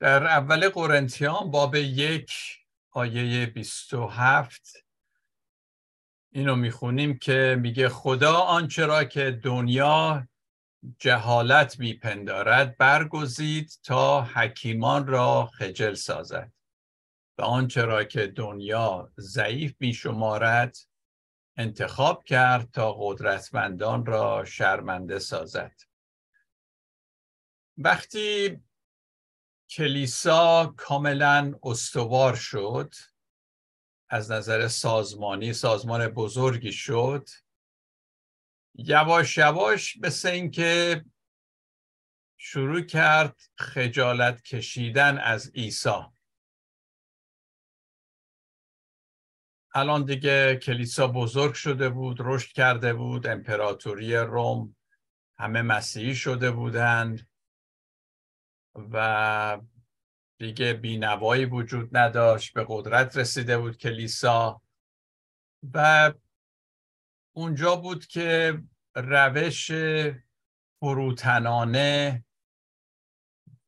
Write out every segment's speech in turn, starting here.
در اول قرنتیان باب یک آیه 27 اینو می‌خونیم که میگه خدا آنچه را که دنیا جهالت میپندارد برگزید تا حکیمان را خجل سازد و آنچه را که دنیا ضعیف میشمارد انتخاب کرد تا قدرتمندان را شرمنده سازد. وقتی کلیسا کاملا استوار شد. از نظر سازمانی سازمان بزرگی شد. یواش یواش مثل اینکه شروع کرد خجالت کشیدن از عیسی. الان دیگه کلیسا بزرگ شده بود رشد کرده بود امپراتوری روم همه مسیحی شده بودند. و دیگه بینوایی وجود نداشت به قدرت رسیده بود کلیسا. و اونجا بود که روش فروتنانه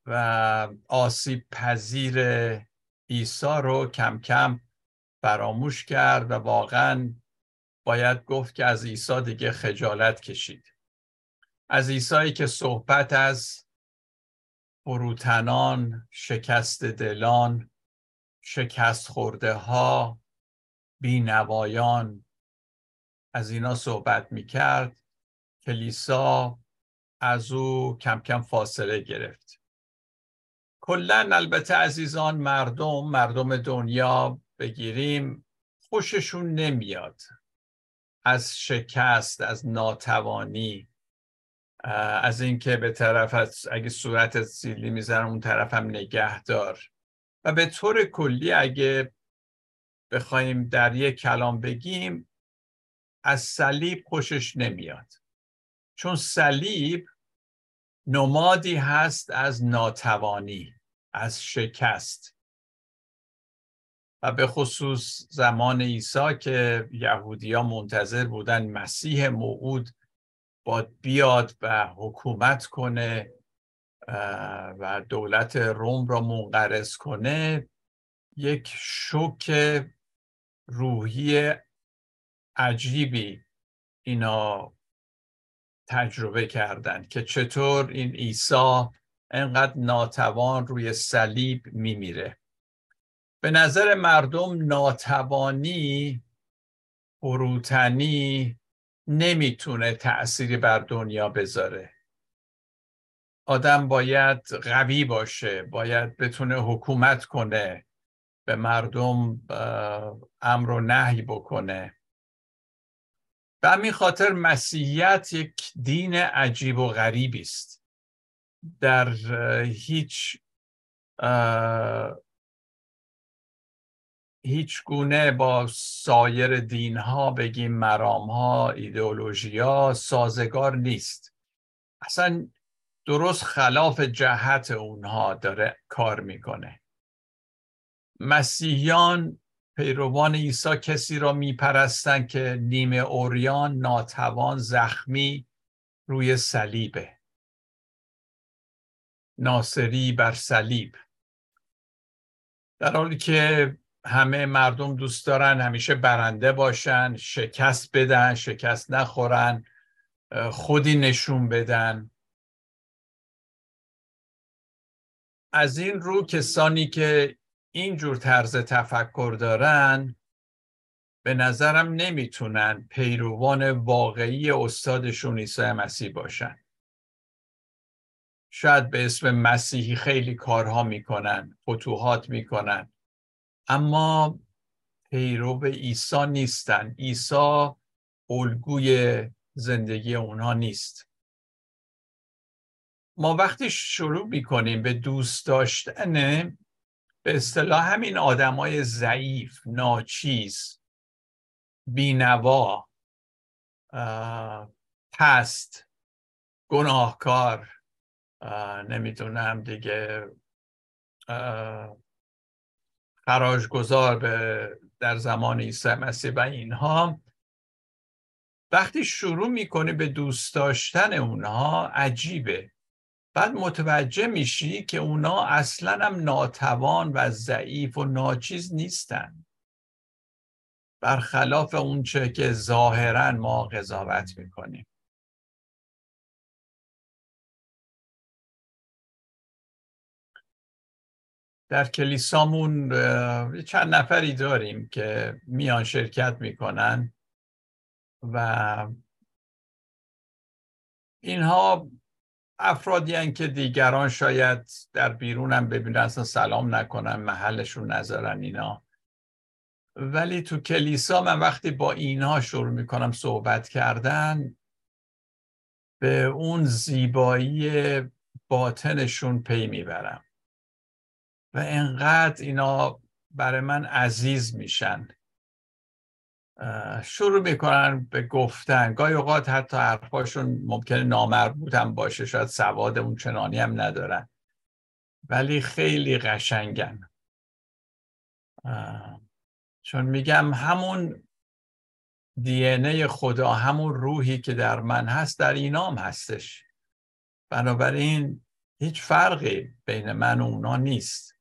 و آسیب پذیر عیسی رو کم کم فراموش کرد و واقعا باید گفت که از عیسی دیگه خجالت کشید. از عیسی که صحبت از فروتنان شکست دلان شکست خورده ها بینوایان. از اینا صحبت می کرد کلیسا از او کم کم فاصله گرفت. کلا البته عزیزان مردم مردم دنیا بگیریم خوششون نمیاد. از شکست از ناتوانی از اینکه به طرف اگه صورت سیلی می‌ذارم اون طرف هم نگهدار. و به طور کلی اگه بخوایم در یک کلام بگیم از صلیب خوشش نمیاد. چون صلیب نمادی هست از ناتوانی از شکست. و به خصوص زمان عیسی که یهودیا منتظر بودن مسیح موعود باید بیاد و حکومت کنه و دولت روم را منقرض کنه یک شوک روحی عجیبی اینا تجربه کردن که چطور این عیسی انقدر ناتوان روی صلیب میمیره. به نظر مردم ناتوانی فروتنی نمی‌تونه تأثیری بر دنیا بذاره. آدم باید قوی باشه باید بتونه حکومت کنه به مردم امر و نهی بکنه. به همین خاطر مسیحیت یک دین عجیب و غریبی است. در هیچ هیچ گونه با سایر دین ها بگیم مرام ها ایدئولوژی ها سازگار نیست. اصلا درست خلاف جهت اونها داره کار می‌کنه. مسیحیان پیروان عیسی کسی را میپرستند که نیمه اوریان ناتوان زخمی روی صلیبه. ناصری بر صلیب. در حالی که همه مردم دوست دارن همیشه برنده باشن شکست بدن شکست نخورن خودی نشون بدن. از این رو کسانی که اینجور طرز تفکر دارن به نظرم نمی‌تونن پیروان واقعی استادشون عیسی مسیح باشن. شاید به اسم مسیحی خیلی کارها می‌کنن فتوحات می‌کنن. اما پیرو عیسی نیستن. عیسی الگوی زندگی اونها نیست. ما وقتی شروع می‌کنیم به دوست داشتن به اصطلاح همین آدمای ضعیف ناچیز بینوا پست گناهکار نمی‌دونم دیگه خراجگذار به در زمان عیسی مسیح و اینها. وقتی شروع می‌کنه به دوست داشتن اونها عجیبه. بعد متوجه میشی که اونا اصلا هم ناتوان و ضعیف و ناچیز نیستن. برخلاف اونچه که ظاهرا ما قضاوت می‌کنیم. در کلیسامون چند نفری داریم که میان شرکت می‌کنن و اینها افرادی که دیگران شاید در بیرونم ببینن اصلا سلام نکنن محلشون نذارن اینا. ولی تو کلیسا من وقتی با اینها شروع می‌کنم صحبت کردن به اون زیبایی باطنشون پی می‌برم. و انقدر اینا برای من عزیز میشن. شروع می‌کنن به گفتن. گاهی اوقات حتی حرفاشون ممکنه نامربوط هم باشه شاید سواد اون چنانی هم ندارن. ولی خیلی قشنگن. چون میگم همون دی خدا همون روحی که در من هست در اینام هستش. بنابراین هیچ فرقی بین من و اونا نیست.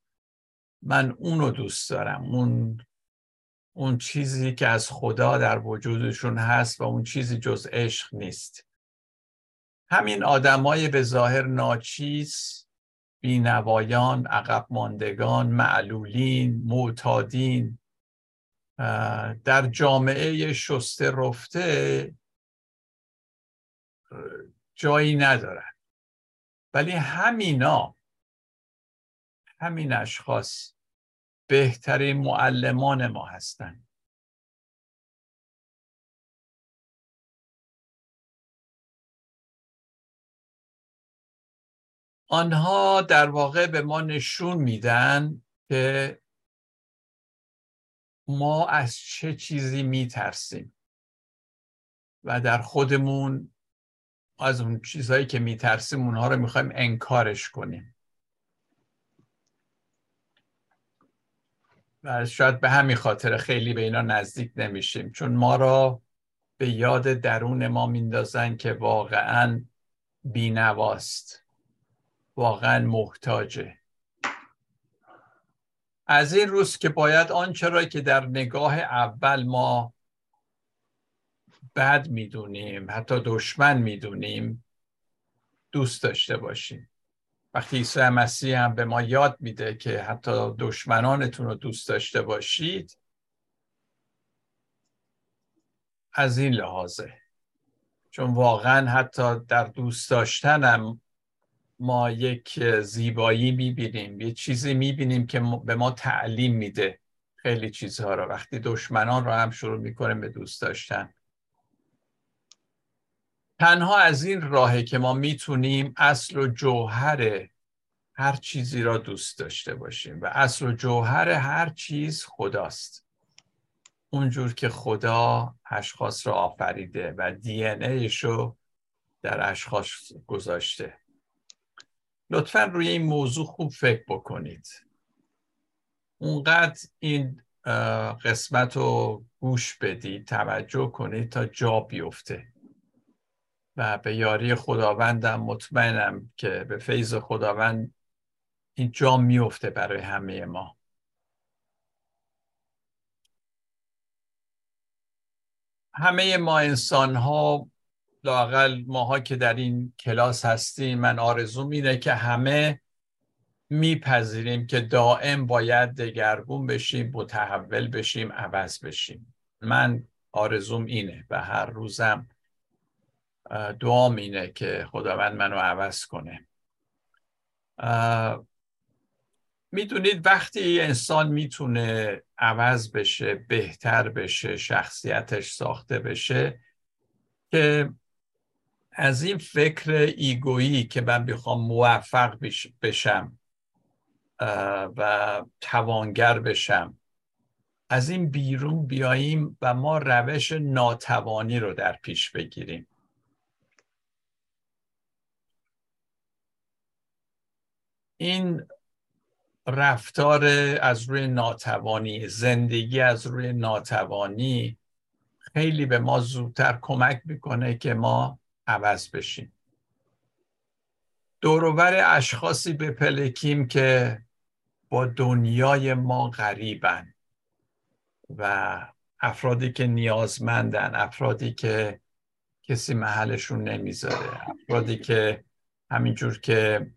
من اونو دوست دارم. اون اون چیزی که از خدا در وجودشون هست و اون چیزی جز عشق نیست. همین آدمای به ظاهر ناچیز بینوایان عقب ماندگان معلولین معتادین در جامعه شسته رفته جایی ندارن. ولی همینا همین اشخاص بهترین معلمان ما هستند آنها در واقع به ما نشون میدن که ما از چه چیزی میترسیم و در خودمون از اون چیزهایی که میترسیم اونها رو می‌خوایم انکارش کنیم. شاید به همین خاطر خیلی به اینا نزدیک نمیشیم. چون ما را به یاد درون ما میندازن که واقعا بینواست. واقعا محتاجه. از این روز که باید آنچه را که در نگاه اول ما بد می‌دونیم حتی دشمن می‌دونیم دوست داشته باشیم. وقتی عیسی مسیح هم به ما یاد میده که حتی دشمنانتون رو دوست داشته باشید از این لحاظه. چون واقعا حتی در دوست داشتنم ما یک زیبایی می‌بینیم یه چیزی می‌بینیم که به ما تعلیم میده خیلی چیزها رو. وقتی دشمنان رو هم شروع می‌کنیم به دوست داشتن تنها از این راهه که ما می‌تونیم اصل و جوهر هر چیزی را دوست داشته باشیم و اصل و جوهر هر چیز خداست. اونجور که خدا اشخاص را آفریده و دی ان رو در اشخاص گذاشته. لطفا روی این موضوع خوب فکر بکنید. اونقدر این قسمت رو گوش بدید توجه کنید تا جا بیفته. و به یاری خداوندم مطمئنم که به فیض خداوند این جا میفته برای همه ما. همه ما انسان ها لاقل ماها که در این کلاس هستیم من آرزوم اینه که همه میپذیریم که دائم باید دگرگون بشیم متحول بشیم عوض بشیم. من آرزوم اینه و هر روزم دعام اینه که خداوند منو عوض کنه. می‌دونید وقتی انسان می‌تونه عوض بشه بهتر بشه شخصیتش ساخته بشه که از این فکر ایگویی که من بخوام موفق بشم و توانگر بشم از این بیرون بیاییم و ما روش ناتوانی رو در پیش بگیریم. این رفتار از روی ناتوانی زندگی از روی ناتوانی خیلی به ما زودتر کمک می‌کنه که ما عوض بشیم. دوروبر اشخاصی بپلکیم که با دنیای ما غریبن و افرادی که نیازمندن افرادی که کسی محلشون نمی‌ذاره افرادی که همینجور که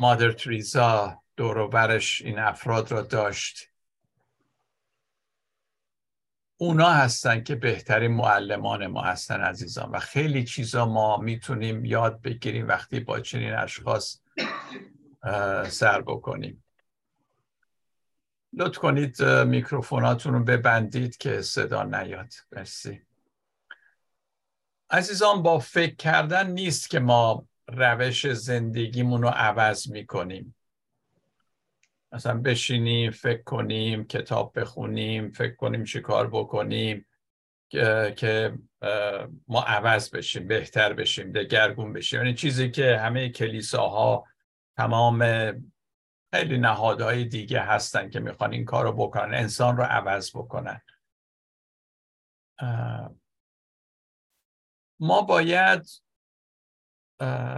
مادر تریزا دوروبرش این افراد را داشت. اونا هستن که بهترین معلمان ما هستن عزیزان و خیلی چیزا ما می‌تونیم یاد بگیریم وقتی با چنین اشخاص سر بکنیم. لطف کنید میکروفوناتون رو ببندید که صدا نیاد. مرسی. عزیزان با فکر کردن نیست که ما روش زندگیمون رو عوض می‌کنیم. مثلا بشینیم فکر کنیم کتاب بخونیم فکر کنیم چی کار بکنیم که ما عوض بشیم بهتر بشیم دگرگون بشیم. یعنی چیزی که همه کلیساها تمام خیلی نهادهای دیگه هستن که می‌خوان این کار رو بکنن انسان رو عوض بکنن. ما باید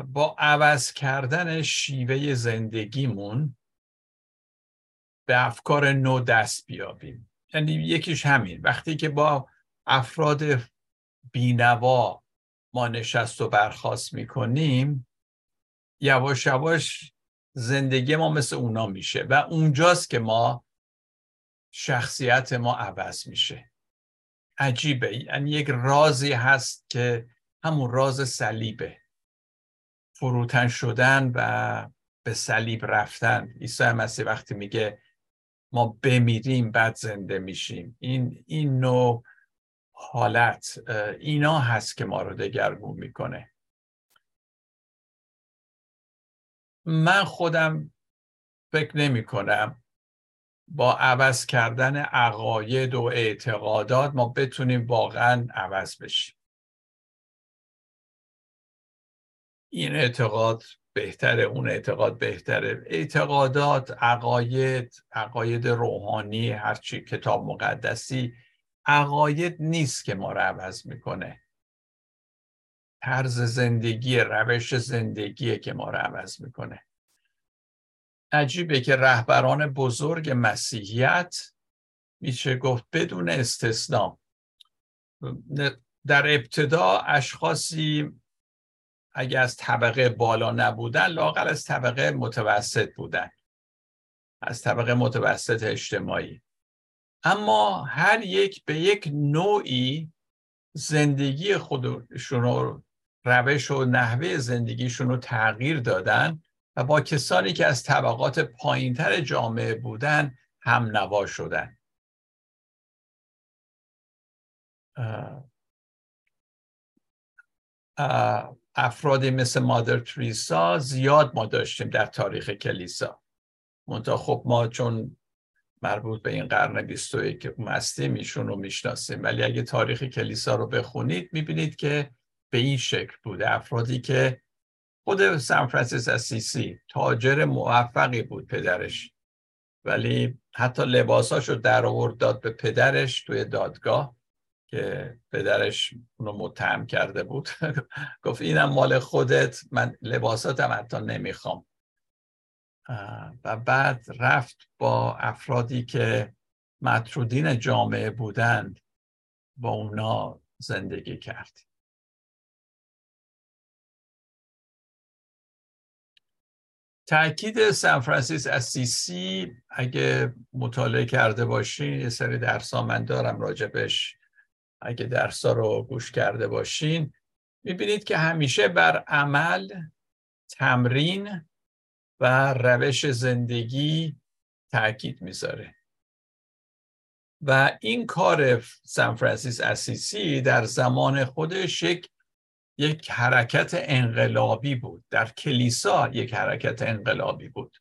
با عوض کردن شیوه زندگیمون به افکار نو دست بیابیم. یعنی یکیش همین. وقتی که با افراد بینوا ما نشست و برخواست می‌کنیم یواش یواش زندگی ما مثل اونا میشه و اونجاست که ما شخصیت ما عوض میشه. عجیبه. یعنی یک رازی هست که همون راز صلیبه. فروتن شدن و به صلیب رفتن. عیسی مسیح وقتی میگه ما بمیریم بعد زنده میشیم. این این نوع حالت اینا هست که ما رو دگرگون می‌کنه. من خودم فکر نمی کنم با عوض کردن عقاید و اعتقادات ما بتونیم واقعا عوض بشیم. این اعتقاد بهتره اون اعتقاد بهتره. اعتقادات عقاید عقاید روحانی هرچی کتاب مقدسی عقاید نیست که ما رو عوض می‌کنه. طرز زندگی روش زندگیه که ما رو عوض می‌کنه. عجیبه که رهبران بزرگ مسیحیت میشه گفت بدون استثنا در ابتدا اشخاصی اگه از طبقه بالا نبودن لاقل از طبقه متوسط بودن. از طبقه متوسط اجتماعی. اما هر یک به یک نوعی زندگی خودشون رو روش و نحوه زندگیشون رو تغییر دادن و با کسانی که از طبقات پایینتر جامعه بودن هم نوا شدن. افرادی مثل مادر تریسا زیاد ما داشتیم در تاریخ کلیسا. منتها خب ما چون مربوط به این قرن 21 هستیم ایشون رو می‌شناسیم. ولی اگه تاریخ کلیسا رو بخونید می‌بینید که به این شکل بوده. افرادی که خود سان فرانسیس اسیسی تاجر موفقی بود پدرش ولی حتی لباساش رو در آورد داد به پدرش توی دادگاه. که پدرش اونو متهم کرده بود. گفت اینم مال خودت من لباساتم حتی نمی‌خوام. و بعد رفت با افرادی که مطرودین جامعه بودند با اونا زندگی کرد. تاکید سان فرانسیس اسیسی اگه مطالعه کرده باشین یه سری درسا من دارم راجبش اگه درسا رو گوش کرده باشین می‌بینید که همیشه بر عمل تمرین و روش زندگی تاکید می‌ذاره. و این کار سان فرانسیس اسیسی در زمان خودش یک یک حرکت انقلابی بود. در کلیسا یک حرکت انقلابی بود.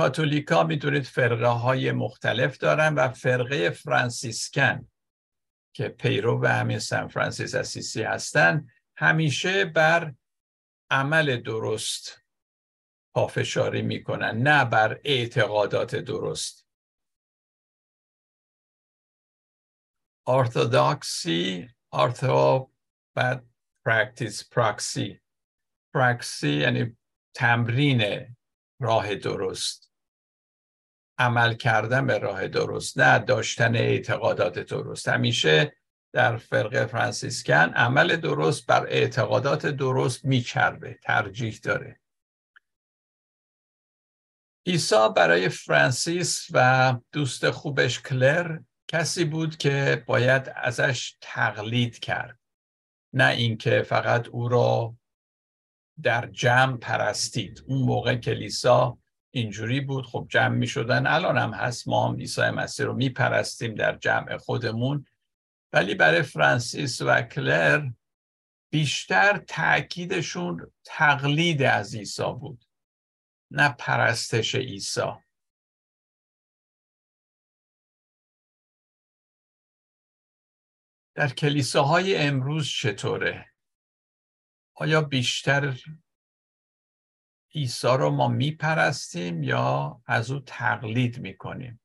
کاتولیکا می‌دونید فرقه های مختلف دارن و فرقه فرانسیسکن که پیرو به همین سان فرانسیس اسیسی هستن همیشه بر عمل درست پافشاری می‌کنن نه بر اعتقادات درست. ارتودکسی بعد practice پراکسی پراکسی یعنی تمرین راه درست. عمل کردن به راه درست نه داشتن اعتقادات درست. همیشه در فرقه فرانسیسکن عمل درست بر اعتقادات درست میچربه ترجیح داره. عیسی برای فرانسیس و دوست خوبش کلر کسی بود که باید ازش تقلید کرد. نه اینکه فقط او را در جمع پرستید. اون موقع کلیسا اینجوری بود. خب جمع می شدن الان هم هست. ما هم عیسی مسیح رو می پرستیم در جمع خودمون. ولی برای فرانسیس و کلر بیشتر تاکیدشون تقلید از عیسی بود. نه پرستش عیسی. در کلیساهای امروز چطوره؟ آیا بیشتر عیسی رو ما میپرستیم یا از او تقلید می‌کنیم؟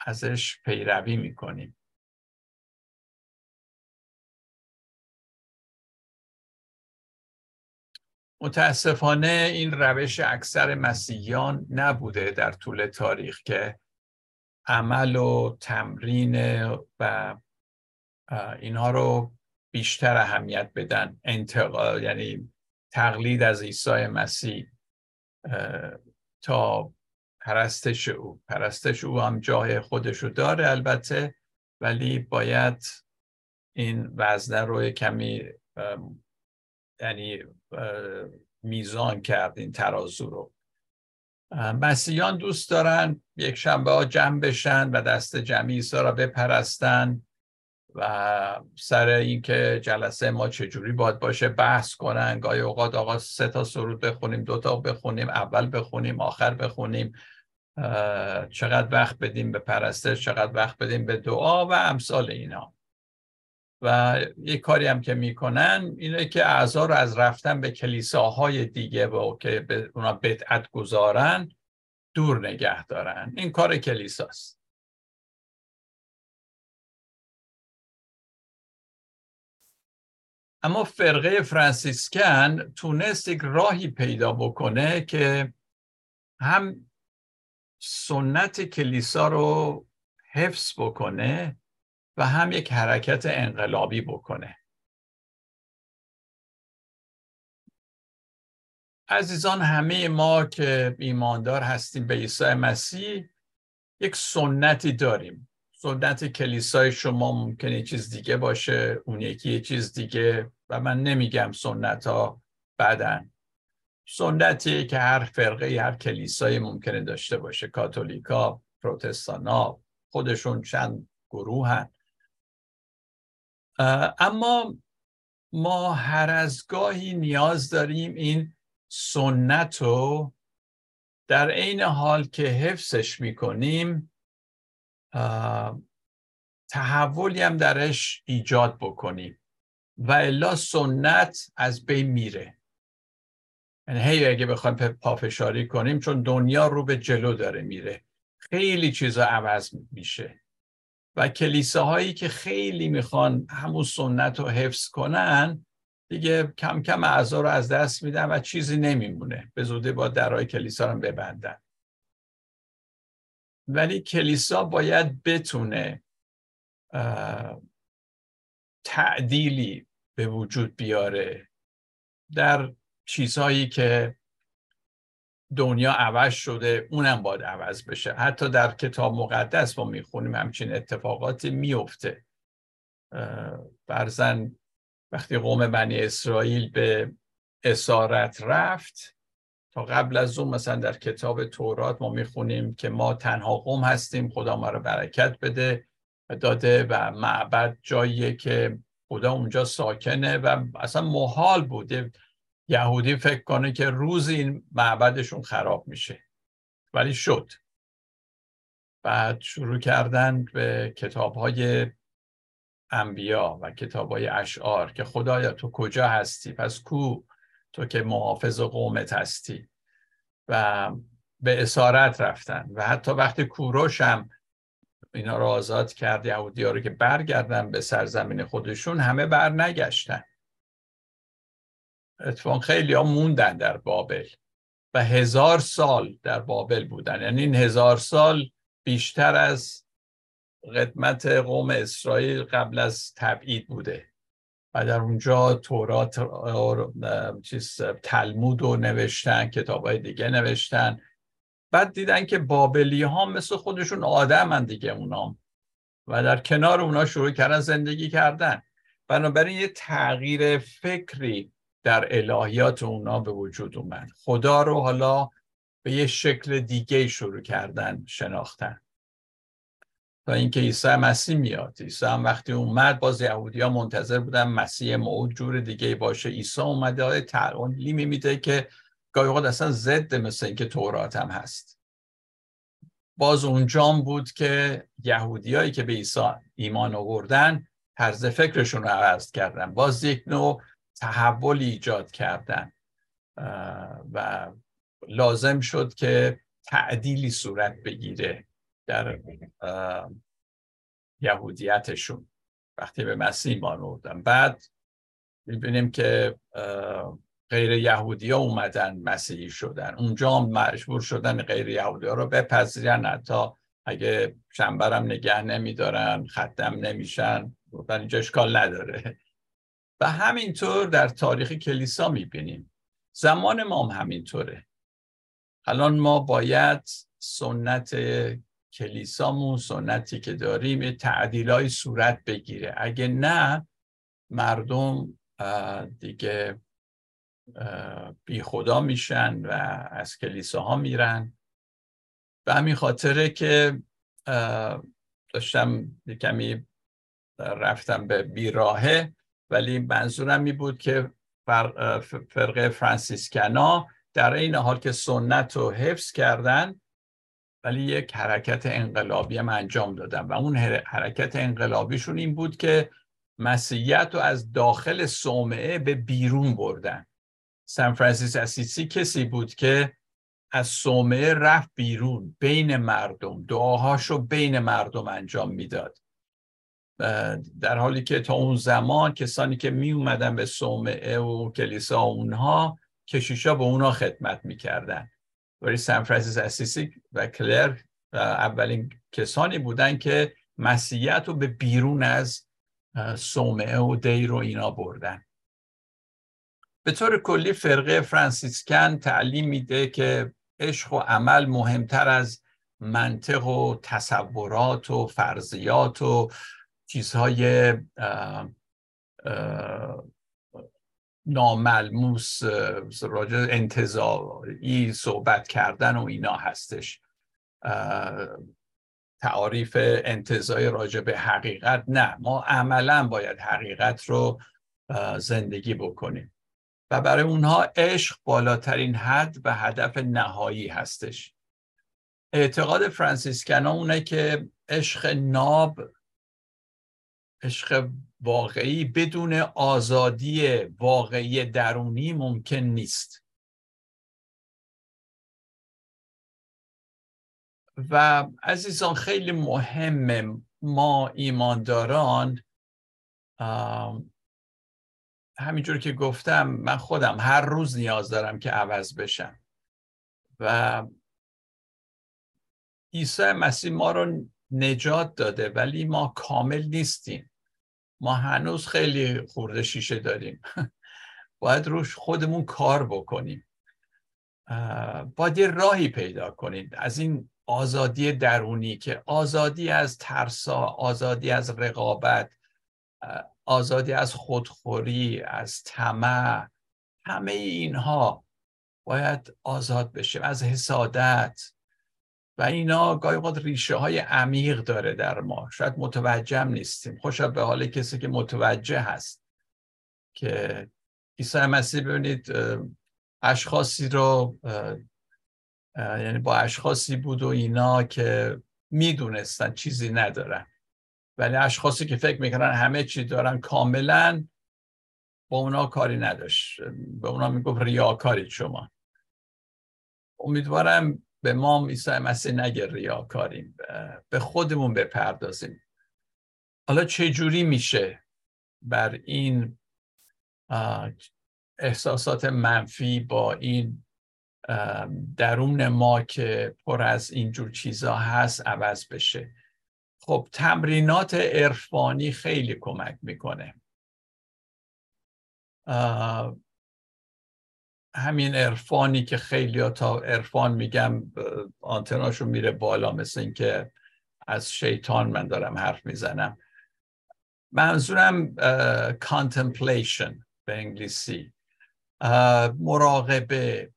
ازش پیروی می‌کنیم. متاسفانه این روش اکثر مسیحیان نبوده در طول تاریخ که عمل و تمرین و اینها رو بیشتر اهمیت بدن. انتقال یعنی تقلید از عیسی مسیح تا پرستش او. پرستش او هم جای خودشو داره البته ولی باید این وزنه رو کمی یعنی میزان کرد این ترازو رو. مسیحیان دوست دارن یک شنبه ها جمع بشن و دست جمعی عیسی را بپرستن. و سر اینکه جلسه ما چجوری باید باشه بحث کنن گاهی اوقات آقا سه تا سرود بخونیم دو تا بخونیم اول بخونیم آخر بخونیم چقدر وقت بدیم به پرستش چقدر وقت بدیم به دعا و امثال اینا. و یک کاری هم که می‌کنن اینه که اعضا رو از رفتن به کلیساهای دیگه و که اونا بدعت گذارن دور نگه دارن. این کار کلیساست. اما فرقه فرانسیسکن تونست یک راهی پیدا بکنه که هم سنت کلیسا رو حفظ بکنه و هم یک حرکت انقلابی بکنه. عزیزان همه ما که ایماندار هستیم به عیسی مسیح یک سنتی داریم. سنت کلیسای شما ممکنه یه چیز دیگه باشه اون یکی یه چیز دیگه. و من نمیگم سنت ها بدن. سنتی که هر فرقه هر کلیسای ممکنه داشته باشه. کاتولیکا پروتستانا خودشون چند گروه هن. اما ما هر از گاهی نیاز داریم این سنت رو در عین حال که حفظش می‌کنیم تحولی هم درش ایجاد بکنیم. و الا سنت از بین میره. یعنی هی اگه بخوایم پافشاری کنیم چون دنیا رو به جلو داره میره. خیلی چیزا عوض میشه. و کلیساهایی که خیلی می‌خوان همون سنت رو حفظ کنن دیگه کم کم اعضا رو از دست میدن و چیزی نمیمونه. به زودی با درهای کلیسا رو ببندن. ولی کلیسا باید بتونه تعدیلی به وجود بیاره در چیزهایی که دنیا عوض شده اونم باید عوض بشه. حتی در کتاب مقدس ما می‌خونیم همچین اتفاقاتی میفته برزن وقتی قوم بنی اسرائیل به اسارت رفت تا قبل از اون مثلا در کتاب تورات ما می‌خونیم که ما تنها قوم هستیم خدا ما رو برکت بده داده و معبد جاییه که خدا اونجا ساکنه و اصلا محال بوده. یهودی فکر کنه که روز این معبدشون خراب میشه. ولی شد. بعد شروع کردن به کتاب های انبیا و کتاب های اشعار که خدایا تو کجا هستی؟ پس کو؟ تو که محافظ قومت هستی. و به اسارت رفتن. و حتی وقتی کوروش هم اینا رو آزاد کرد یهودی رو که برگردن به سرزمین خودشون همه بر نگشتن اتفاق خیلی ها موندن در بابل. و هزار سال در بابل بودن. یعنی این هزار سال بیشتر از قدمت قوم اسرائیل قبل از تبعید بوده. در اونجا تورات چیز تلمود رو نوشتن کتاب های دیگه نوشتن. بعد دیدن که بابلی ها مثل خودشون آدم دیگه اونام و در کنار اونا شروع کردن زندگی کردن. بنابراین یه تغییر فکری در الهیات اونا به وجود اومد. خدا رو حالا به یه شکل دیگه شروع کردن شناختن. تا اینکه عیسی مسیح میاد. عیسی هم وقتی اومد باز یهودی ها منتظر بودن مسیح موعود جور دیگه باشه. عیسی اومده های تعلیمی میده که گاهی اوقات اصلا ضد مثل اینکه تورات هم هست. باز اونجام بود که یهودیایی که به عیسی ایمان آوردن طرز فکرشون رو عوض کردن. باز یک نوع تحول ایجاد کردن. و لازم شد که تعدیلی صورت بگیره. در یهودیتشون. وقتی به مسیح ایمان آوردن بعد می‌بینیم که غیر یهودی ها اومدن مسیحی شدن. اونجا هم مجبور شدن غیر یهودی ها رو بپذیرن. حتی اگه شنبرم نگه نمیدارن ختم نمیشن. گفتن اینجا اشکال نداره. و همینطور در تاریخ کلیسا می‌بینیم. زمان ما هم همینطوره. الان ما باید سنت کلیسامون سنتی که داریم تعدیل صورت بگیره. اگه نه مردم دیگه بی خدا میشن و از کلیساها میرن. به همین خاطره که داشتم کمی رفتم به بیراهه ولی منظورم می بود که فرقه فرانسیسکنا در این حال که سنت رو حفظ کردن ولی یک حرکت انقلابی هم انجام دادن و اون حرکت انقلابیشون این بود که مسیحیت رو از داخل صومعه به بیرون بردن. سان فرانسیس اسیسی کسی بود که از صومعه رفت بیرون بین مردم دعاهاشو بین مردم انجام می‌داد. در حالی که تا اون زمان کسانی که می اومدن به صومعه و کلیسا اونها کشیشا به اونا خدمت می‌کردن. ولی سان فرانسیس اسیسی و کلر اولین کسانی بودن که مسیحیت رو به بیرون از صومعه و دیر و اینا بردن. به طور کلی فرقه فرانسیسکن تعلیم میده که عشق و عمل مهمتر از منطق و تصورات و فرضیات و چیزهای ناملموس راجع انتظاری صحبت کردن و اینا هستش. تعاریف انتظای راجع به حقیقت نه ما عملا باید حقیقت رو زندگی بکنیم. و برای اونها عشق بالاترین حد و هدف نهایی هستش. اعتقاد فرانسیسکنا اونه که عشق ناب عشق واقعی بدون آزادی واقعی درونی ممکن نیست. و عزیزان خیلی مهمه ما ایمانداران همینجور که گفتم من خودم هر روز نیاز دارم که عوض بشم. و عیسی مسیح ما رو نجات داده ولی ما کامل نیستیم. ما هنوز خیلی خورده شیشه داریم. باید روش خودمون کار بکنیم. باید یه راهی پیدا کنید از این آزادی درونی که آزادی از ترسا آزادی از رقابت آزادی از خودخوری از طمع همه اینها باید آزاد بشیم. از حسادت و اینا گاهی اوقات ریشه های عمیق داره در ما. شاید متوجه نیستیم. خوشا به حال کسی که متوجه هست که عیسی مسیح ببینید اشخاصی رو یعنی با اشخاصی بود و اینا که می‌دونستن چیزی ندارن. ولی اشخاصی که فکر می‌کنن همه چی دارن کاملا با اونا کاری نداشت. به اونا می‌گفت ریاکارید شما. امیدوارم به ما عیسی مسیح نگه ریاکاریم. به خودمون بپردازیم. حالا چه جوری میشه بر این احساسات منفی با این درون ما که پر از اینجور چیزا هست عوض بشه؟ خب تمرینات عرفانی خیلی کمک می‌کنه. همین عرفانی که خیلی تا عرفان میگم آنتناشو میره بالا مثل اینکه از شیطان من دارم حرف می‌زنم. منظورم contemplation به انگلیسی. مراقبه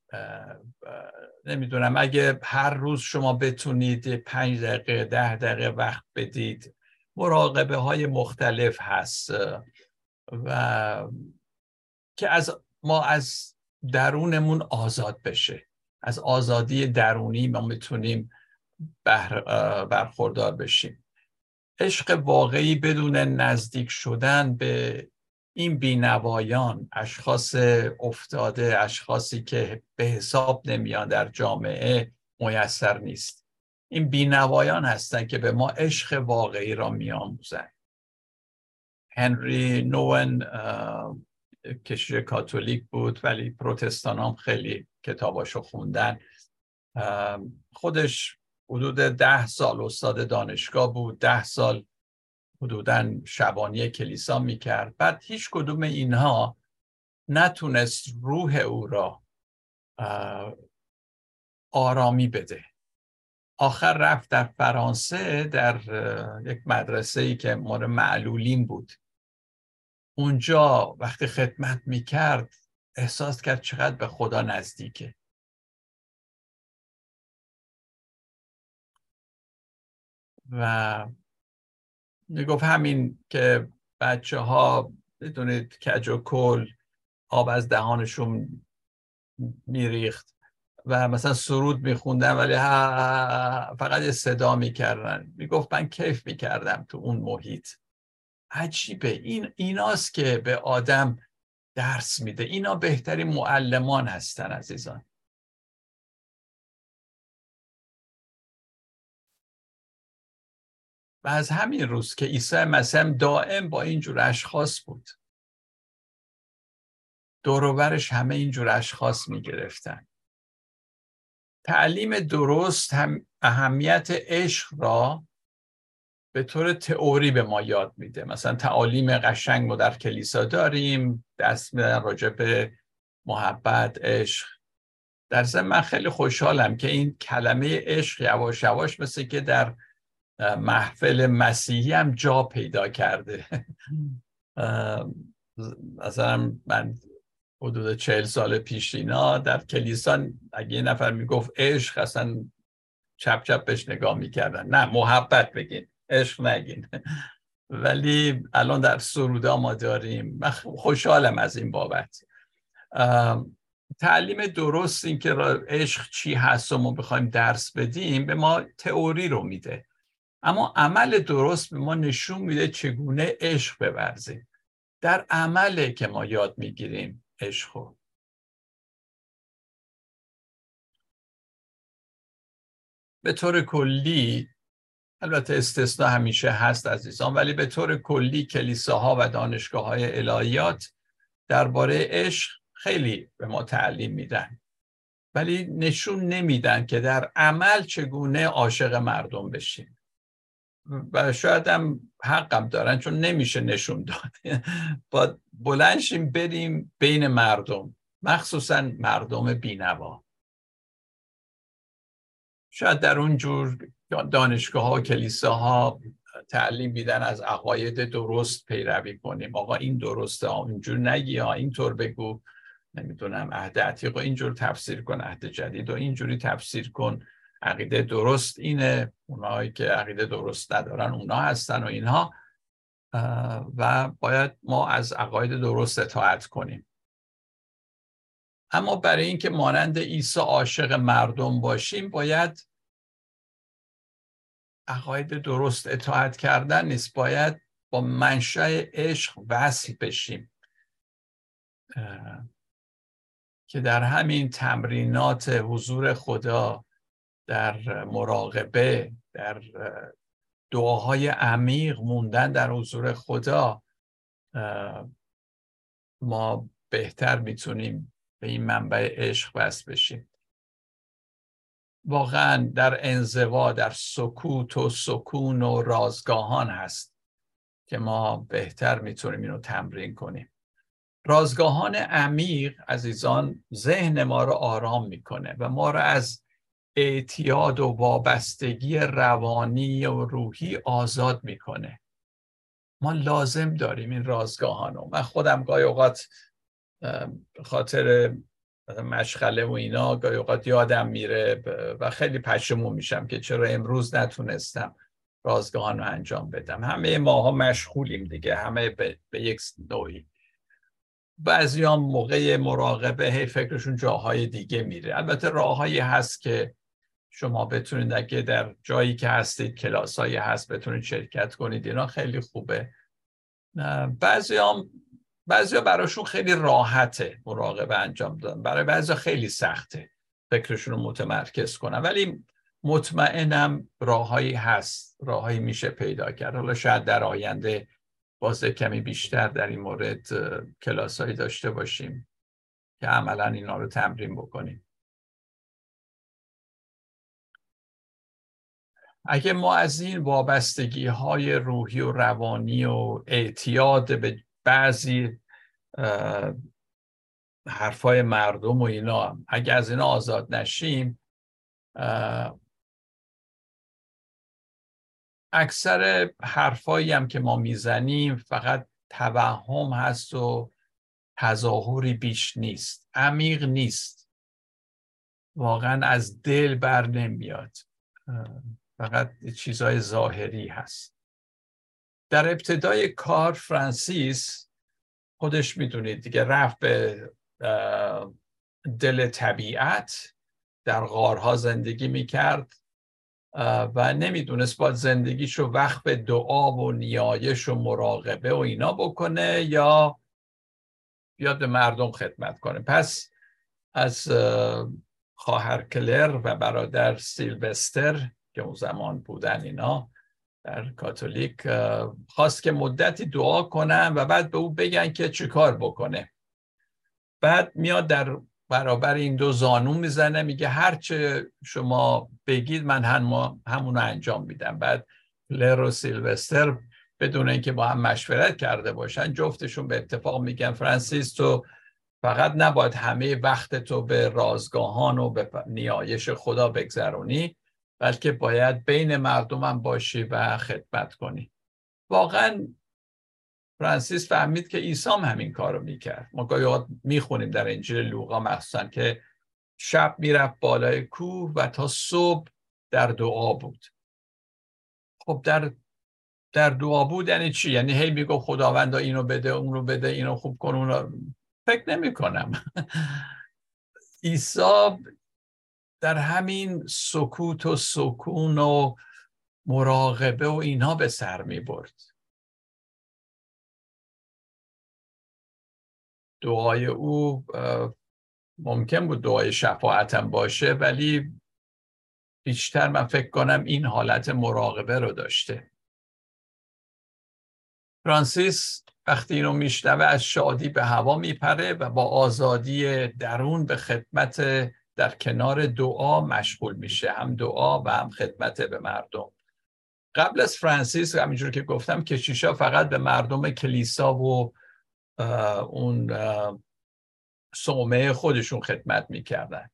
نمی‌دونم. اگه هر روز شما بتونید پنج دقیقه ده دقیقه وقت بدید مراقبه های مختلف هست. و که از ما از درونمون آزاد بشه. از آزادی درونی ما می‌تونیم برخوردار بشیم. عشق واقعی بدون نزدیک شدن به این بینوایان اشخاص افتاده اشخاصی که به حساب نمیان در جامعه میسر نیست. این بینوایان هستند که به ما عشق واقعی را میآموزند هنری نوون کشیش کاتولیک بود ولی پروتستان هم خیلی کتاباشو خوندن. خودش حدود ده سال استاد دانشگاه بود. ده سال حدودا شبانی کلیسا می‌کرد. بعد هیچ کدوم اینها نتونست روح او را آرامی بده. آخر رفت در فرانسه در یک مدرسه ای که مال معلولین بود. اونجا وقتی خدمت می‌کرد احساس کرد چقدر به خدا نزدیکه. و می‌گفت همین که بچه ها بدونید کج و کل آب از دهانشون میریخت و مثلا سرود میخوندن ولی فقط صدا می‌کردن. می‌گفت من کیف می‌کردم تو اون محیط. عجیبه. این ایناست که به آدم درس میده. اینا بهترین معلمان هستن عزیزان. و از همین روز که عیسی مسیح دائم با اینجور اشخاص بود. دوروبرش همه اینجور اشخاص می گرفتن. تعلیم درست هم اهمیت عشق را به طور تئوری به ما یاد میده. مثلا تعالیم قشنگ ما در کلیسا داریم دست میدن راجع به محبت عشق. در ضمن من خیلی خوشحالم که این کلمه عشق یواش یواش مثل که در محفل مسیحی هم جا پیدا کرده. مثلا من حدود چهل سال پیش اینا در کلیسا اگه یه نفر می‌گفت عشق اصلا چپ چپ بهش نگاه می‌کردن. نه محبت بگین. عشق نگین. ولی الان در سروده ما داریم. من خوشحالم از این بابت. تعلیم درست این که عشق چی هست و ما بخوایم درس بدیم به ما تئوری رو میده. اما عمل درست به ما نشون میده چگونه عشق بورزیم. در عمله که ما یاد می‌گیریم عشق به طور کلی البته استثنا همیشه هست عزیزان ولی به طور کلی کلیساها و دانشگاه های الهیات درباره عشق خیلی به ما تعلیم میدن. ولی نشون نمیدن که در عمل چگونه عاشق مردم بشیم. و شاید هم حقم دارن چون نمیشه نشون داد. با بلنشیم بریم بین مردم مخصوصا مردم بینوا. شاید در اون جور دانشگاه ها کلیساها تعلیم میدن از عقاید درست پیروی کنیم. آقا این درسته اینجور نگی ها اینطور بگو. نمی‌دونم عهد عتیق و اینجور تفسیر کن عهد جدید و اینجوری تفسیر کن. عقیده درست اینه اونایی که عقیده درست ندارن اونا هستن و اینها. و باید ما از عقاید درست اطاعت کنیم. اما برای اینکه مانند عیسی عاشق مردم باشیم باید عقاید درست اطاعت کردن نیست. باید با منشأ عشق وصل بشیم که در همین تمرینات حضور خدا در مراقبه در دعاهای عمیق موندن در حضور خدا ما بهتر می‌تونیم به این منبع عشق بس بشیم. واقعا در انزوا در سکوت و سکون و رازگاهان هست که ما بهتر می‌تونیم اینو تمرین کنیم. رازگاهان عمیق عزیزان ذهن ما رو آرام می‌کنه و ما رو از اعتیاد و وابستگی روانی و روحی آزاد می‌کنه. ما لازم داریم این رازگاهان رو من خودم گاهی اوقات خاطر مشغله و اینا گاهی اوقات یادم میره و خیلی پشمون میشم که چرا امروز نتونستم رازگاهان رو انجام بدم. همه ماها مشغولیم دیگه همه به, به یک نوعی. بعضی هم موقع مراقبه هی فکرشون جاهای دیگه میره. البته راههایی هست که شما بتونید اگه در جایی که هستید کلاس هایی هست بتونید شرکت کنید اینا خیلی خوبه. بعضی هم بعضی براشون خیلی راحته مراقبه انجام دادن. برای بعضی خیلی سخته فکرشون رو متمرکز کنن. ولی مطمئنم راههایی هست راههایی میشه پیدا کرد. حالا شاید در آینده باز کمی بیشتر در این مورد کلاس هایی داشته باشیم که عملا اینا رو تمرین بکنیم. اگه ما از این وابستگی های روحی و روانی و اعتیاد به بعضی حرفای مردم و اینا. اگه از اینا آزاد نشیم اکثر حرفایی هم که ما می‌زنیم فقط توهم هست و تظاهری بیش نیست عمیق نیست. واقعا از دل بر نمیاد. فقط چیزهای ظاهری هست. در ابتدای کار فرانسیس خودش می‌دونید دیگه رفت به دل طبیعت در غارها زندگی می‌کرد و نمی‌دونست باید زندگیشو وقت به دعا و نیایش و مراقبه و اینا بکنه یا بیاد به مردم خدمت کنه. پس از خواهر کلر و برادر سیلوستر که اون زمان بودن اینا در کاتولیک خواست که مدتی دعا کنن و بعد به او بگن که چیکار بکنه. بعد میاد در برابر این دو زانو می‌زنه میگه هرچه شما بگید من هم همون انجام میدم. بعد لر و سیلوستر بدون اینکه با هم مشورت کرده باشن جفتشون به اتفاق میگن فرانسیس تو فقط نباید همه وقت تو به رازگاهان و به نیایش خدا بگذرونی. بلکه باید بین مردمم باشی و خدمت کنی. واقعا فرانسیس فهمید که عیسی هم همین کار رو می‌کرد. ما گاهی می‌خونیم در انجیل لوقا مخصوصا که شب می‌رفت بالای کوه و تا صبح در دعا بود. خب در در دعا بود یعنی چی؟ یعنی هی میگو خداوندا اینو بده اون رو بده اینو خوب کن اون رو فکر نمی کنم عیسی در همین سکوت و سکون و مراقبه و اینها به سر می برد. دعای او ممکن بود دعای شفاعتم باشه ولی بیشتر من فکر کنم این حالت مراقبه رو داشته. فرانسیس وقتی اینو میشنوه از شادی به هوا میپره و با آزادی درون به خدمت در کنار دعا مشغول میشه هم دعا و هم خدمت به مردم. قبل از فرانسیس همینجور که گفتم کشیشا فقط به مردم کلیسا و اون صومعه خودشون خدمت می‌کردن.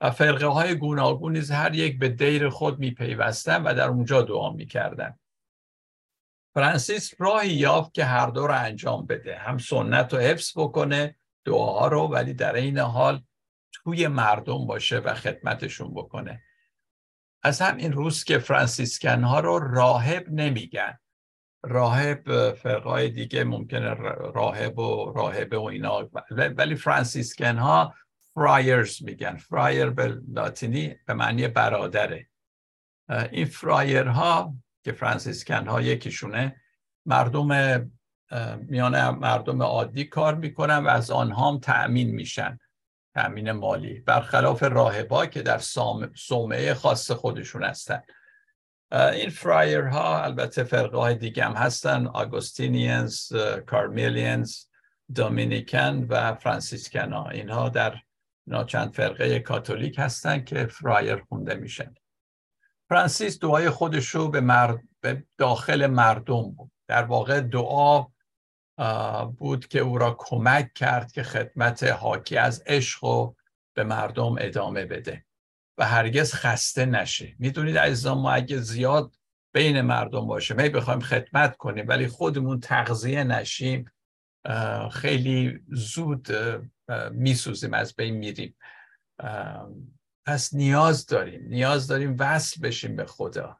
و فرقه های گوناگون هر یک به دیر خود میپیوستن و در اونجا دعا می‌کردن. فرانسیس راهی یافت که هر دو رو انجام بده. هم سنت رو حفظ بکنه دعاها رو ولی در این حال توی مردم باشه و خدمتشون بکنه. از همین روز که فرانسیسکن ها رو راهب نمیگن. راهب فرقای دیگه ممکنه راهب و راهبه و اینا. ولی فرانسیسکن ها فرایرز میگن. فرایر به لاتینی به معنی برادره. این فرایر ها که فرانسیسکن ها یکیشونه مردم میانه مردم عادی کار می‌کنن و از آنها هم تأمین میشن. تأمین مالی برخلاف راهبا که در صومعه خاص خودشون هستن. این فرایر ها البته فرقه های دیگه هم هستن آگوستینیانز کارمیلینز دومینیکن و فرانسیسکن ها اینها در چند فرقه کاتولیک هستن که فرایر خونده میشن. فرانسیس دعای خودش رو به, مرد، به داخل مردم بود. در واقع دعا بود که او را کمک کرد که خدمت حاکی از عشق و به مردم ادامه بده و هرگز خسته نشه. می‌دونید عزیزان ما اگه زیاد بین مردم باشه می بخوایم خدمت کنیم ولی خودمون تغذیه نشیم خیلی زود میسوزیم از بین میریم. پس نیاز داریم نیاز داریم وصل بشیم به خدا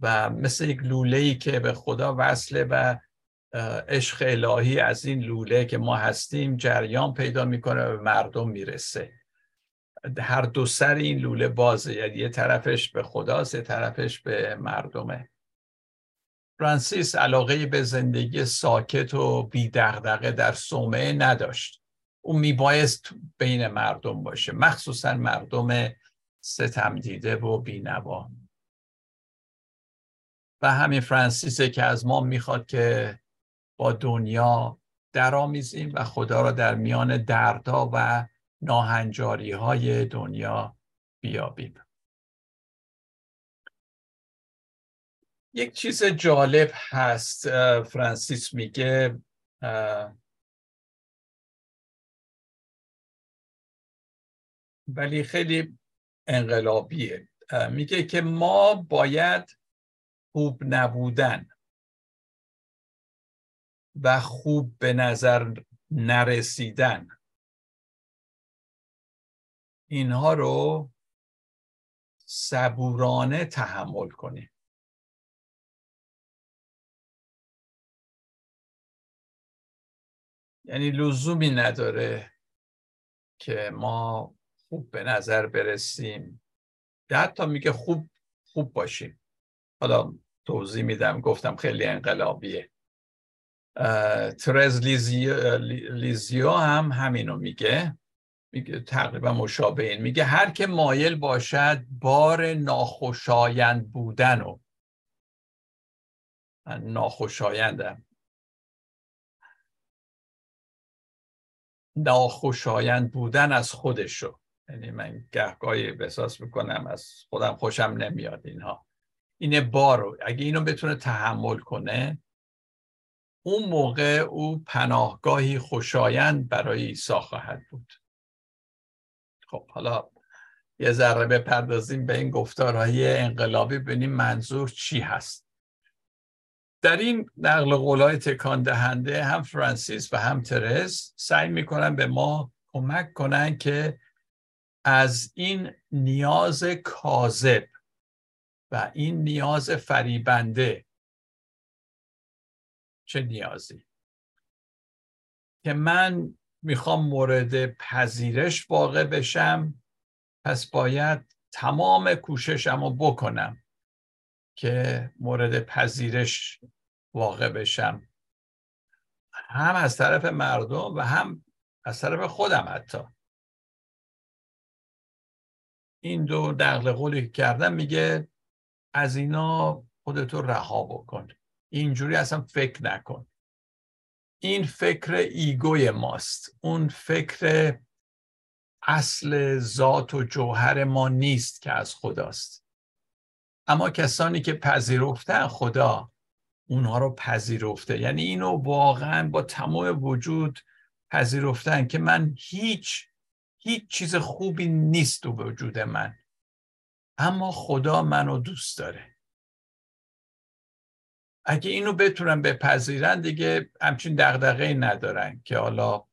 و مثل یک لوله ای که به خدا وصله و عشق الهی از این لوله که ما هستیم جریان پیدا می‌کنه و به مردم می‌رسه. هر دو سر این لوله بازه یعنی یه طرفش به خداست یه طرفش به مردمه. فرانسیس علاقه به زندگی ساکت و بی در صومعه نداشت. او میبایست بین مردم باشه مخصوصا مردم ستم دیده و بینوا. و همین فرانسیسه که از ما می‌خواد که با دنیا درآمیزیم و خدا را در میان دردها و ناهنجاری های دنیا بیابیم. یک چیز جالب هست فرانسیس میگه ولی خیلی انقلابیه. میگه که ما باید خوب نبودن. و خوب به نظر نرسیدن. اینها رو صبورانه تحمل کنیم. یعنی لزومی نداره که ما خوب به نظر برسیم. حتی میگه خوب خوب باشیم. حالا توضیح میدم. گفتم خیلی انقلابیه. ترز لیزیو هم همینو میگه. میگه تقریبا مشابه این. میگه هر که مایل باشد بار ناخوشایند بودن و ناخوشایندم. ناخوشایند بودن از خودشو یعنی من گهگاهی بساس می‌کنم از خودم خوشم نمیاد اینها. اینه بارو اگه اینو بتونه تحمل کنه اون موقع او پناهگاهی خوشایند برای عیسی خواهد بود. خب حالا یه ذره بپردازیم به این گفتارهای انقلابی ببینیم منظور چی هست. در این نقل قولای تکان دهنده هم فرانسیس و هم ترز سعی می‌کنن به ما کمک کنن که از این نیاز کاذب و این نیاز فریبنده چه نیازی؟ که من می‌خوام مورد پذیرش واقع بشم پس باید تمام کوششم رو بکنم که مورد پذیرش واقع بشم. هم از طرف مردم و هم از طرف خودم حتی. این دو نقل قولی کردم میگه از اینا خودتو رها بکن. اینجوری اصلا فکر نکن. این فکر ایگوی ماست. اون فکر اصل ذات و جوهر ما نیست که از خداست. اما کسانی که پذیرفتن خدا اونها رو پذیرفته. یعنی اینو واقعا با تمام وجود پذیرفتن که من هیچ هیچ چیز خوبی نیست تو وجود من. اما خدا منو دوست داره. اگه اینو بتونن بپذیرن دیگه همچین دغدغه ندارن که حالا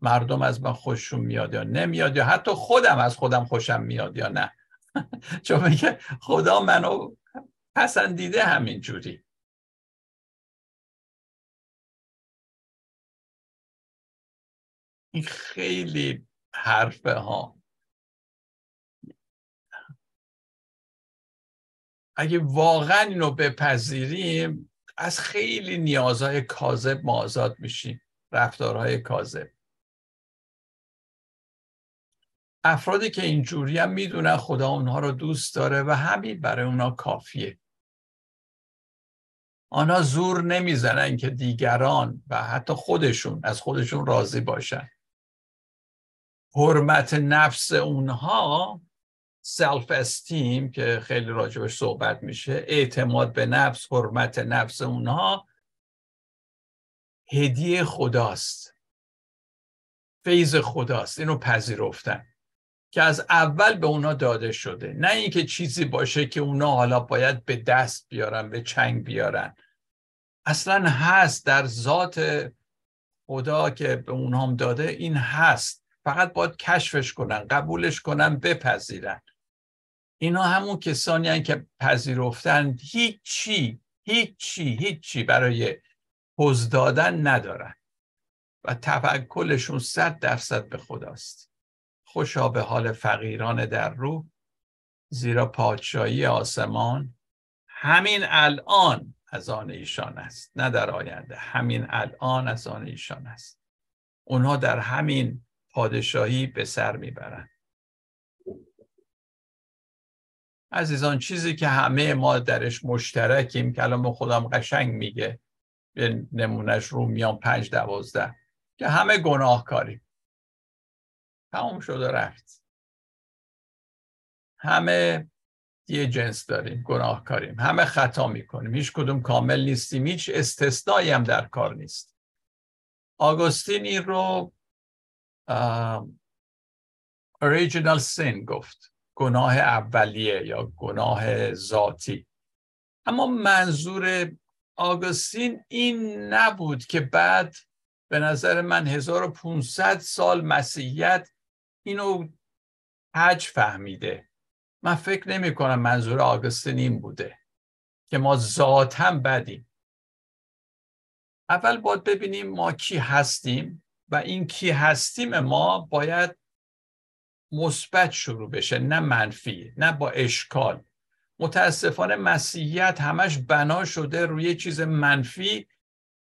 مردم از من خوششون میاد یا نمیاد یا حتی خودم از خودم خوشم میاد یا نه. چون میگه خدا منو پسندیده همین جوری. این خیلی حرفه ها. اگه واقعا اینو بپذیریم از خیلی نیازهای کاذب ما آزاد میشیم. رفتارهای کاذب. افرادی که اینجوری هم می‌دونن خدا اونها رو دوست داره و همین برای اونها کافیه. آنها زور نمی‌زنن که دیگران و حتی خودشون از خودشون راضی باشن. حرمت نفس اونها سلف استیم که خیلی راجبش صحبت میشه اعتماد به نفس حرمت نفس اونها هدیه خداست. فیض خداست. اینو پذیرفتن. که از اول به اونا داده شده. نه اینکه چیزی باشه که اونا حالا باید به دست بیارن به چنگ بیارن. اصلا هست در ذات خدا که به اونها هم داده این هست. فقط باید کشفش کنن قبولش کنن بپذیرن. اینا همون کسانی هن که پذیرفتن هیچی هیچی هیچی برای پوز دادن ندارن و توکلشون صد درصد به خداست. خوشا به حال فقیران در روح زیرا پادشاهی آسمان همین الان از آن ایشان است نه در آینده همین الان از آن ایشان است. اونها در همین پادشاهی به سر می‌برند. عزیزان چیزی که همه ما درش مشترکیم کلام خودم قشنگ میگه به نمونش رومیان پنج دوازده که همه گناهکاریم. تمام شده رفت. همه یه جنس داریم گناهکاریم. همه خطا می‌کنیم. هیچ کدوم کامل نیستیم. هیچ استثنایی هم در کار نیست. آگوستین این رو original sin گفت. گناه اولیه یا گناه ذاتی. اما منظور آگوستین این نبود که بعد به نظر من 1500 سال مسیحیت اینو حج فهمیده. من فکر نمی کنم منظور آگوستین این بوده که ما ذاتا بدیم. اول باید ببینیم ما کی هستیم و این کی هستیم ما باید مثبت شروع بشه نه منفی نه با اشکال. متاسفانه مسیحیت همش بنا شده روی چیز منفی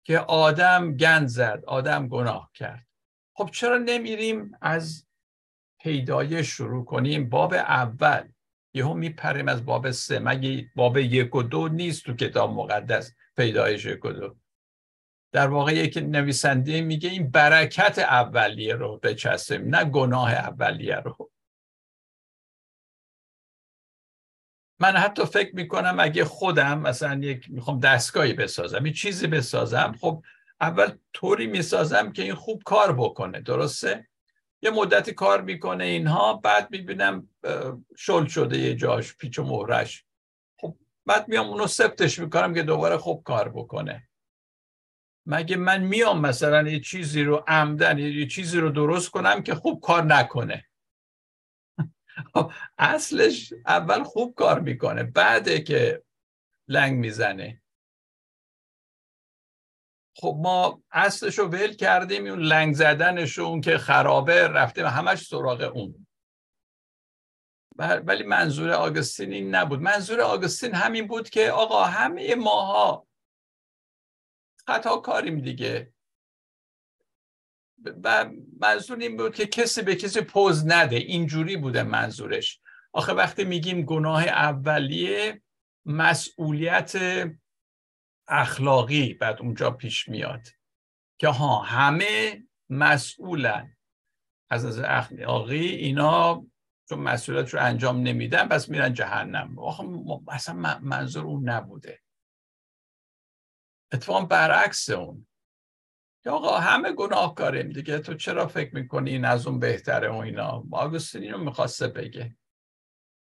که آدم گند زد آدم گناه کرد. خب چرا نمیریم از پیدایش شروع کنیم؟ باب اول. یهو میپریم از باب سه. مگه باب یک و دو نیست تو کتاب مقدس؟ پیدایش یک و دو. در واقع یک نویسنده میگه این برکت اولیه رو بچسبیم نه گناه اولیه رو. من حتی فکر می‌کنم اگه خودم مثلا یک می‌خوام دستگاهی بسازم یه چیزی بسازم خب اول طوری می‌سازم که این خوب کار بکنه درسته؟ یه مدتی کار می‌کنه اینها بعد می‌بینم شل شده یه جاش پیچ و مهرش. خب بعد میام اونو سفتش می‌کنم که دوباره خوب کار بکنه. مگه من میام مثلا یه چیزی رو عمدن یه چیزی رو درست کنم که خوب کار نکنه؟ خب، اصلش اول خوب کار می‌کنه بعده که لنگ می‌زنه. خب ما اصلش رو ول کردیم اون لنگ زدنش اون که خرابه رفتیم همش سراغ اون. ولی منظور آگستین این نبود. منظور آگستین همین بود که آقا همه ماها خطا کاریم دیگه. و منظور این بود که کسی به کسی پوز نده. اینجوری بوده منظورش. آخه وقتی میگیم گناه اولیه مسئولیت اخلاقی بعد اونجا پیش میاد. که ها همه مسئولن. از از اخلاقی اینا چون مسئولیت رو انجام نمیدن پس میرن جهنم. آخه اصلا منظور اون نبوده. اتفاقا برعکس اون. آقا همه گناهکاریم دیگه تو چرا فکر می‌کنی این از اون بهتره و اینا؟ آگوستین رو می‌خواسته بگه.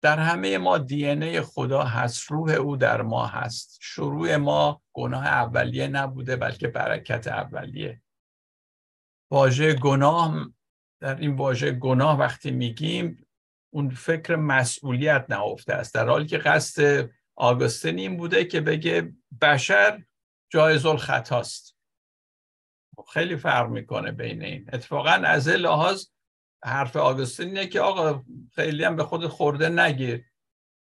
در همه ما دی ای خدا هست روح او در ما هست. شروع ما گناه اولیه نبوده بلکه برکت اولیه. واژه گناه در این واژه گناه وقتی میگیم اون فکر مسئولیت نهفته است. در حالی که قصد آگوستین این بوده که بگه بشر جایز الخطاست. خیلی فرق می‌کنه بین این. اتفاقا از لحاظ حرف آگوستین اینه که آقا خیلی هم به خود خورده نگیر.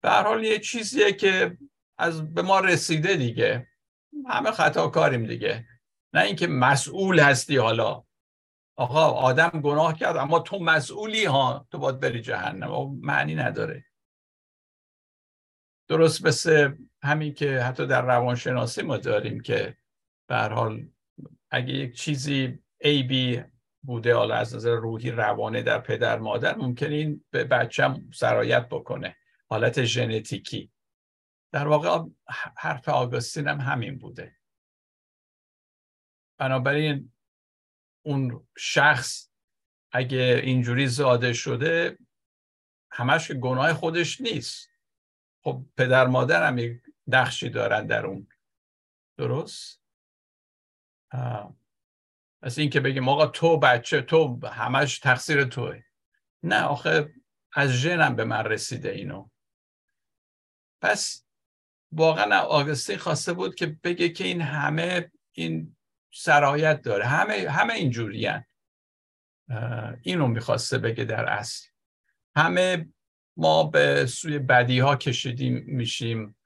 به هر حال یه چیزیه که از به ما رسیده دیگه. همه خطا کاریم دیگه. نه اینکه مسئول هستی حالا. آقا آدم گناه کرد اما تو مسئولی ها. تو باید بری جهنم. معنی نداره. درست مثل همین که حتی در روانشناسی ما داریم که به حال اگه یک چیزی عیبی بوده حالا از نظر روحی روانه در پدر مادر ممکن این به بچم سرایت بکنه. حالت ژنتیکی. در واقع حرف آگوستین هم همین بوده. بنابراین اون شخص اگه اینجوری زاده شده همش گناه خودش نیست. خب پدر مادر هم یک نقشی دارن در اون. درست؟ پس این که بگیم آقا تو بچه تو همش تقصیر توه. نه آخه از ژنم به من رسیده اینو. پس واقعا آگستین خواسته بود که بگه که این همه این سرایت داره. همه همه اینجوری اینو می‌خواسته بگه در اصل. همه ما به سوی بدی ها کشیدیم میشیم.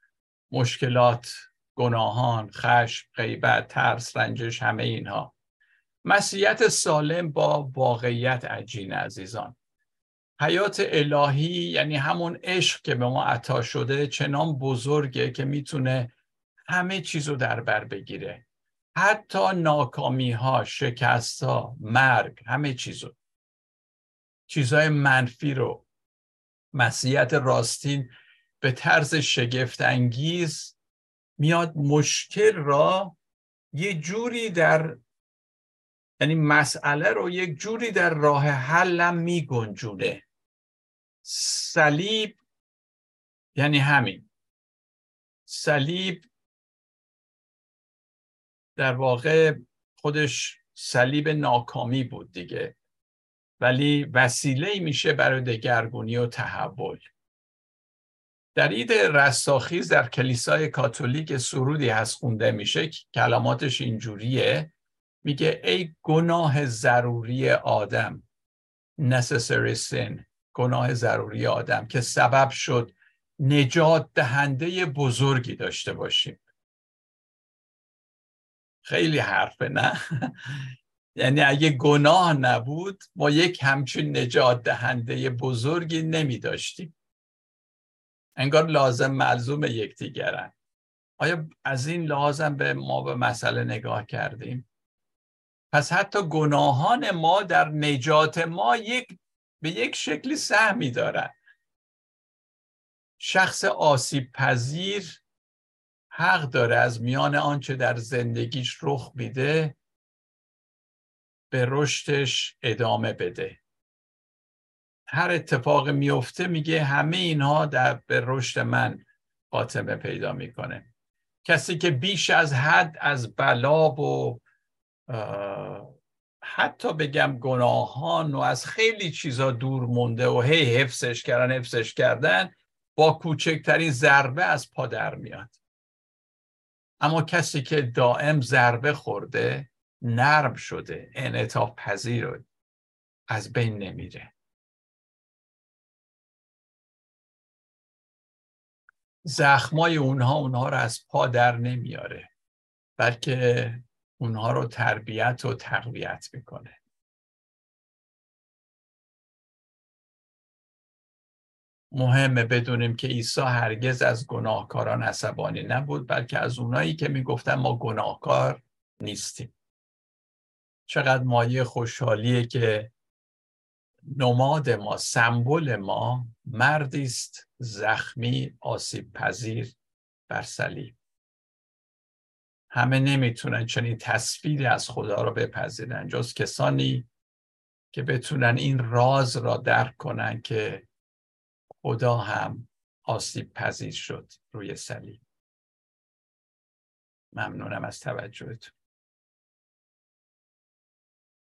مشکلات گناهان خشم غیبت ترس رنجش همه اینها. مسیحیت سالم با واقعیت عجین عزیزان. حیات الهی یعنی همون عشق که به ما عطا شده چنان بزرگه که می‌تونه همه چیز رو در بر بگیره. حتی ناکامی ها شکست ها مرگ همه چیزو. چیزهای منفی رو مسیحیت راستین به طرز شگفت انگیز میاد مشکل را یه جوری در یعنی مسئله رو یک جوری در راه حلم می گنجونه صلیب یعنی همین. صلیب در واقع خودش صلیب ناکامی بود دیگه ولی وسیله میشه برای دگرگونی و تحول. در عید رستاخیز در کلیسای کاتولیک سرودی هست خونده میشه کلماتش اینجوریه. میگه ای گناه ضروری آدم necessary sin گناه ضروری آدم که سبب شد نجات دهنده بزرگی داشته باشیم. خیلی حرفه نه؟ یعنی اگه گناه نبود ما یک همچین نجات دهنده بزرگی نمی داشتیم انگار لازم ملزوم یکدیگرن. آیا از این لازم به ما به مسئله نگاه کردیم؟ پس حتی گناهان ما در نجات ما یک به یک شکلی سهمی دارن. شخص آسیب پذیر حق داره از میان آنچه در زندگیش رخ میده به رشدش ادامه بده. هر اتفاق میفته میگه همه اینها در به رشد من خاتمه پیدا می‌کنه. کسی که بیش از حد از بلا و حتی بگم گناهان و از خیلی چیزا دور مونده و هی حفظش کردن حفظش کردن با کوچکترین ضربه از پا در میاد. اما کسی که دائم ضربه خورده نرم شده انعطاف پذیر از بین نمیره. زخمای اونها اونها رو از پا در نمیاره بلکه اونها رو تربیت و تقویت می‌کنه. مهمه بدونیم که عیسی هرگز از گناهکاران عصبانی نبود بلکه از اونایی که می‌گفتن ما گناهکار نیستیم. چقدر مایه خوشحالیه که نماد ما سمبل ما مردی است زخمی آسیب پذیر بر صلیب. همه نمی‌تونن چنین تصویری از خدا رو بپذیرن جز کسانی که بتونن این راز را درک کنن که خدا هم آسیب پذیر شد روی صلیب. ممنونم از توجهتون.